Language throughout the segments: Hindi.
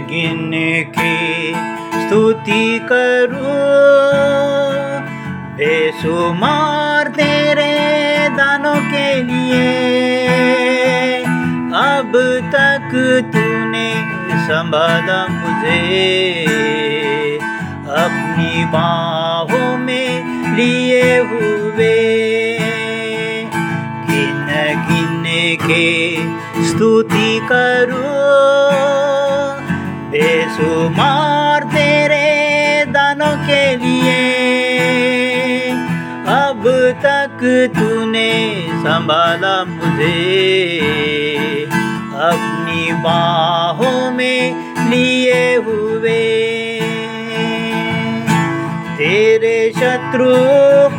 गिन के स्तुति करूँ। बेसुमार तेरे दानों के लिए। अब तक तूने संभाला मुझे। अपनी बाहों में लिए हुए। गिन गिन के स्तुति करूँ। बेसुमार तेरे दानों के लिए। अब तक तूने संभाला मुझे। अपनी बाहों में लिए हुए। तेरे शत्रु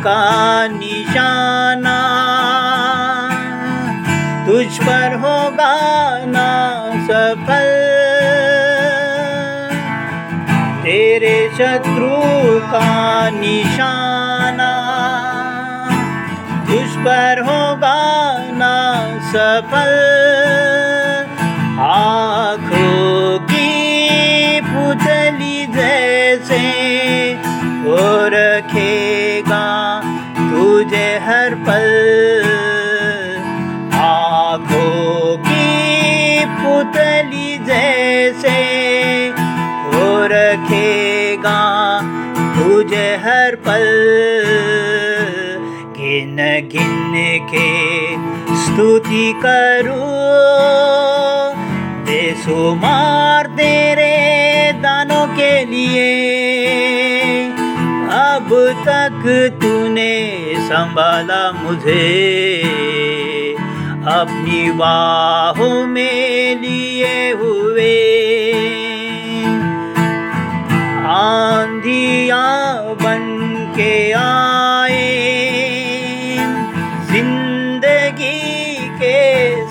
का निशाना तुझ पर होगा ना सफल। शत्रु का निशाना। तुझ पर होगा ना सफल। आँखों की पुतली जैसे वो रखेगा तुझे हर पल। आँखों की पुतली जैसे वो रखेगा तुझे हर पल गिन गिन के स्तुति करूँ। बेसुमार तेरे दानों के लिए। अब तक तूने संभाला मुझे। अपनी बाहों में लिए हुए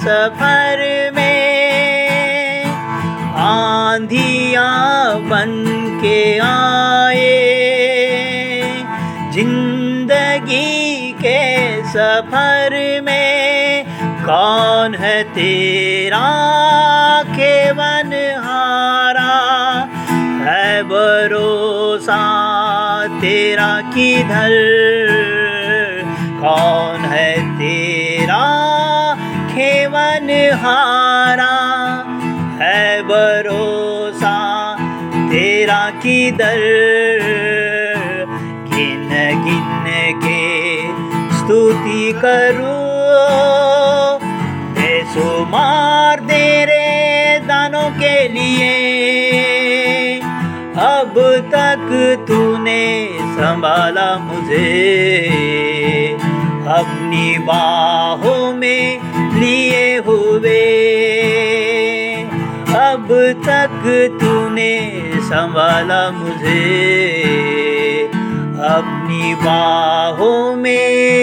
सफ़र में आंधिया बन के आए। ज़िंदगी के सफ़र में कौन है तेरा केवन हारा? है भरोसा तेरा किधर? कौन है तेरा खेवन हारा है भरोसा, तेरा किधर गिन गिन के स्तुति करूँ। बेसुमार तेरे दानों के लिए। अब तक तूने संभाला मुझे। अपनी बाहों में हुए। अब तक तूने संभाला मुझे। अपनी बाहों में